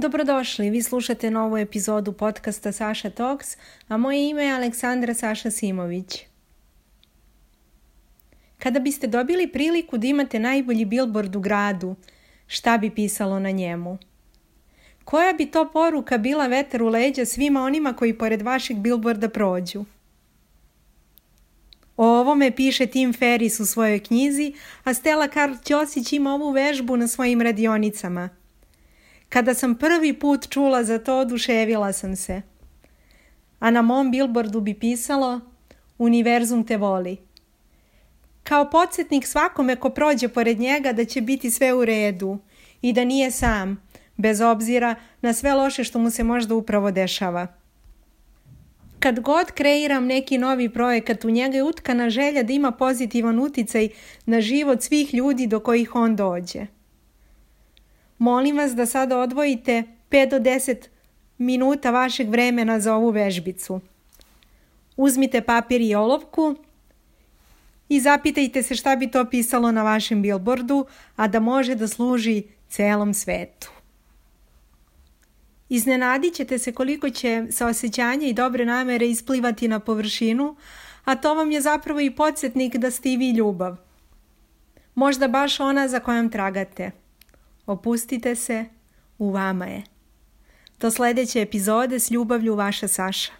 Dobrodošli, vi slušate novu epizodu podcasta Saša Talks, a moje ime je Aleksandra Saša Simović. Kada biste dobili priliku da imate najbolji billboard u gradu, šta bi pisalo na njemu? Koja bi to poruka bila vetar u leđa svima onima koji pored vašeg billboarda prođu? O ovome piše Tim Ferris u svojoj knjizi, a Stella Karl Ćosić ima ovu vežbu na svojim radionicama – kada sam prvi put čula za to, oduševila sam se. A na mom billboardu bi pisalo Univerzum te voli. Kao podsjetnik svakome ko prođe pored njega da će biti sve u redu i da nije sam, bez obzira na sve loše što mu se možda upravo dešava. Kad god kreiram neki novi projekat, u njega je utkana želja da ima pozitivan uticaj na život svih ljudi do kojih on dođe. Molim vas da sada odvojite 5 do 10 minuta vašeg vremena za ovu vežbicu. Uzmite papir i olovku i zapitajte se šta bi to pisalo na vašem billboardu, a da može da služi celom svetu. Iznenadit ćete se koliko će saosećanja i dobre namere isplivati na površinu, a to vam je zapravo i podsjetnik da ste vi ljubav. Možda baš ona za kojom tragate. Opustite se, u vama je. Do sljedeće epizode s ljubavlju vaša Saša.